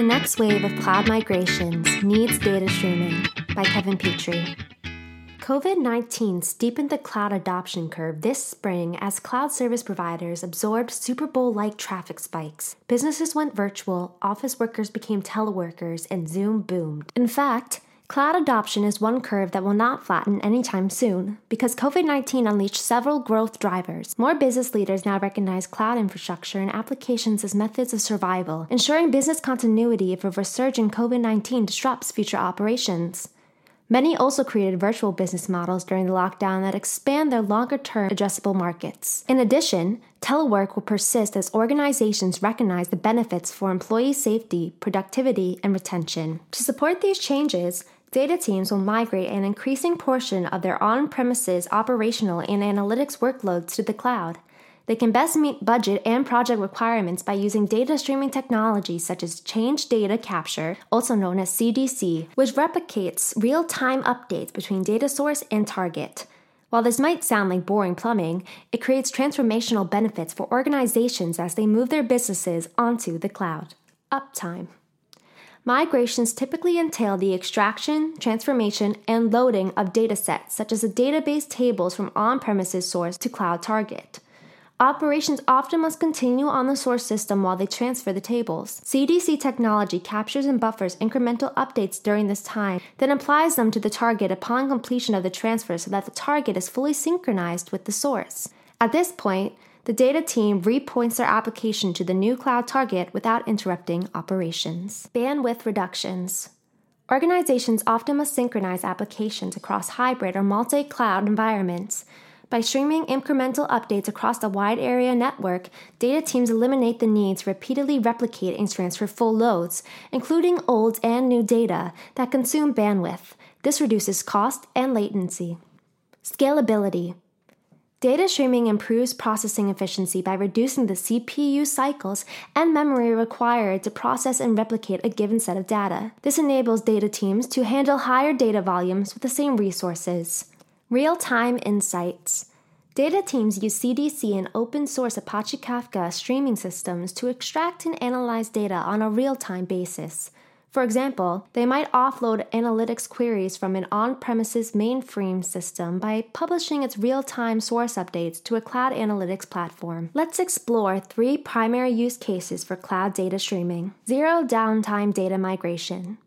The next wave of cloud migrations needs data streaming by Kevin Petrie. COVID 19 steepened the cloud adoption curve this spring as cloud service providers absorbed Super Bowl like traffic spikes. Businesses went virtual, office workers became teleworkers, and Zoom boomed. In fact, Cloud adoption is one curve that will not flatten anytime soon because COVID 19 unleashed several growth drivers. More business leaders now recognize cloud infrastructure and applications as methods of survival, ensuring business continuity if a resurgent COVID 19 disrupts future operations. Many also created virtual business models during the lockdown that expand their longer term addressable markets. In addition, telework will persist as organizations recognize the benefits for employee safety, productivity, and retention. To support these changes, Data teams will migrate an increasing portion of their on premises operational and analytics workloads to the cloud. They can best meet budget and project requirements by using data streaming technologies such as Change Data Capture, also known as CDC, which replicates real time updates between data source and target. While this might sound like boring plumbing, it creates transformational benefits for organizations as they move their businesses onto the cloud. Uptime. Migrations typically entail the extraction, transformation, and loading of datasets, such as the database tables from on premises source to cloud target. Operations often must continue on the source system while they transfer the tables. CDC technology captures and buffers incremental updates during this time, then applies them to the target upon completion of the transfer so that the target is fully synchronized with the source. At this point, the data team repoints their application to the new cloud target without interrupting operations. Bandwidth reductions. Organizations often must synchronize applications across hybrid or multi cloud environments. By streaming incremental updates across a wide area network, data teams eliminate the need to repeatedly replicate and transfer full loads, including old and new data, that consume bandwidth. This reduces cost and latency. Scalability. Data streaming improves processing efficiency by reducing the CPU cycles and memory required to process and replicate a given set of data. This enables data teams to handle higher data volumes with the same resources. Real time insights. Data teams use CDC and open source Apache Kafka streaming systems to extract and analyze data on a real time basis. For example, they might offload analytics queries from an on premises mainframe system by publishing its real time source updates to a cloud analytics platform. Let's explore three primary use cases for cloud data streaming zero downtime data migration.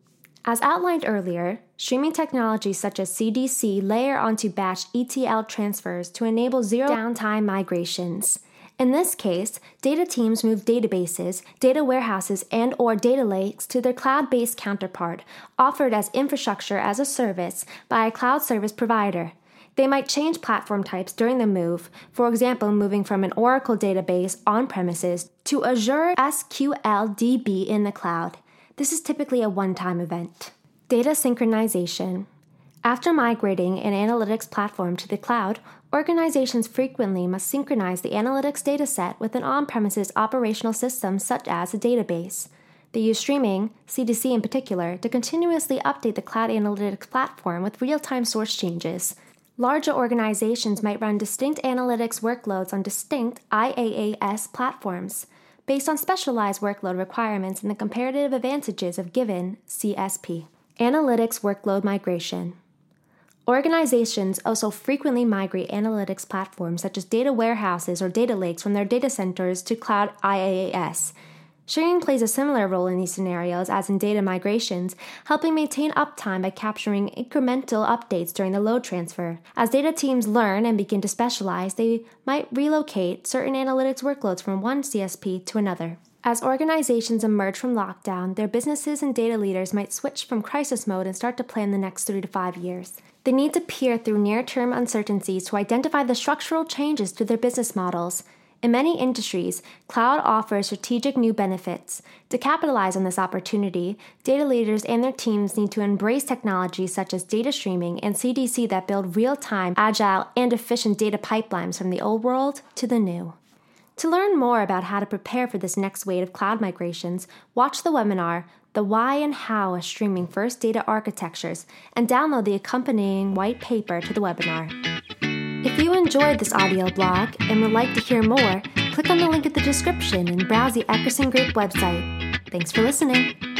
As outlined earlier, streaming technologies such as CDC layer onto batch ETL transfers to enable zero downtime migrations. In this case, data teams move databases, data warehouses, and or data lakes to their cloud-based counterpart, offered as infrastructure as a service by a cloud service provider. They might change platform types during the move, for example, moving from an Oracle database on premises to Azure SQL DB in the cloud. This is typically a one time event. Data synchronization. After migrating an analytics platform to the cloud, organizations frequently must synchronize the analytics dataset with an on premises operational system such as a database. They use streaming, CDC in particular, to continuously update the cloud analytics platform with real time source changes. Larger organizations might run distinct analytics workloads on distinct IaaS platforms based on specialized workload requirements and the comparative advantages of given CSP. Analytics workload migration. Organizations also frequently migrate analytics platforms such as data warehouses or data lakes from their data centers to cloud IaaS. Streaming plays a similar role in these scenarios as in data migrations, helping maintain uptime by capturing incremental updates during the load transfer. As data teams learn and begin to specialize, they might relocate certain analytics workloads from one CSP to another. As organizations emerge from lockdown, their businesses and data leaders might switch from crisis mode and start to plan the next three to five years. They need to peer through near term uncertainties to identify the structural changes to their business models. In many industries, cloud offers strategic new benefits. To capitalize on this opportunity, data leaders and their teams need to embrace technologies such as data streaming and CDC that build real time, agile, and efficient data pipelines from the old world to the new. To learn more about how to prepare for this next wave of cloud migrations, watch the webinar the why and how of streaming first data architectures, and download the accompanying white paper to the webinar. If you enjoyed this audio blog and would like to hear more, click on the link in the description and browse the Eckerson Group website. Thanks for listening.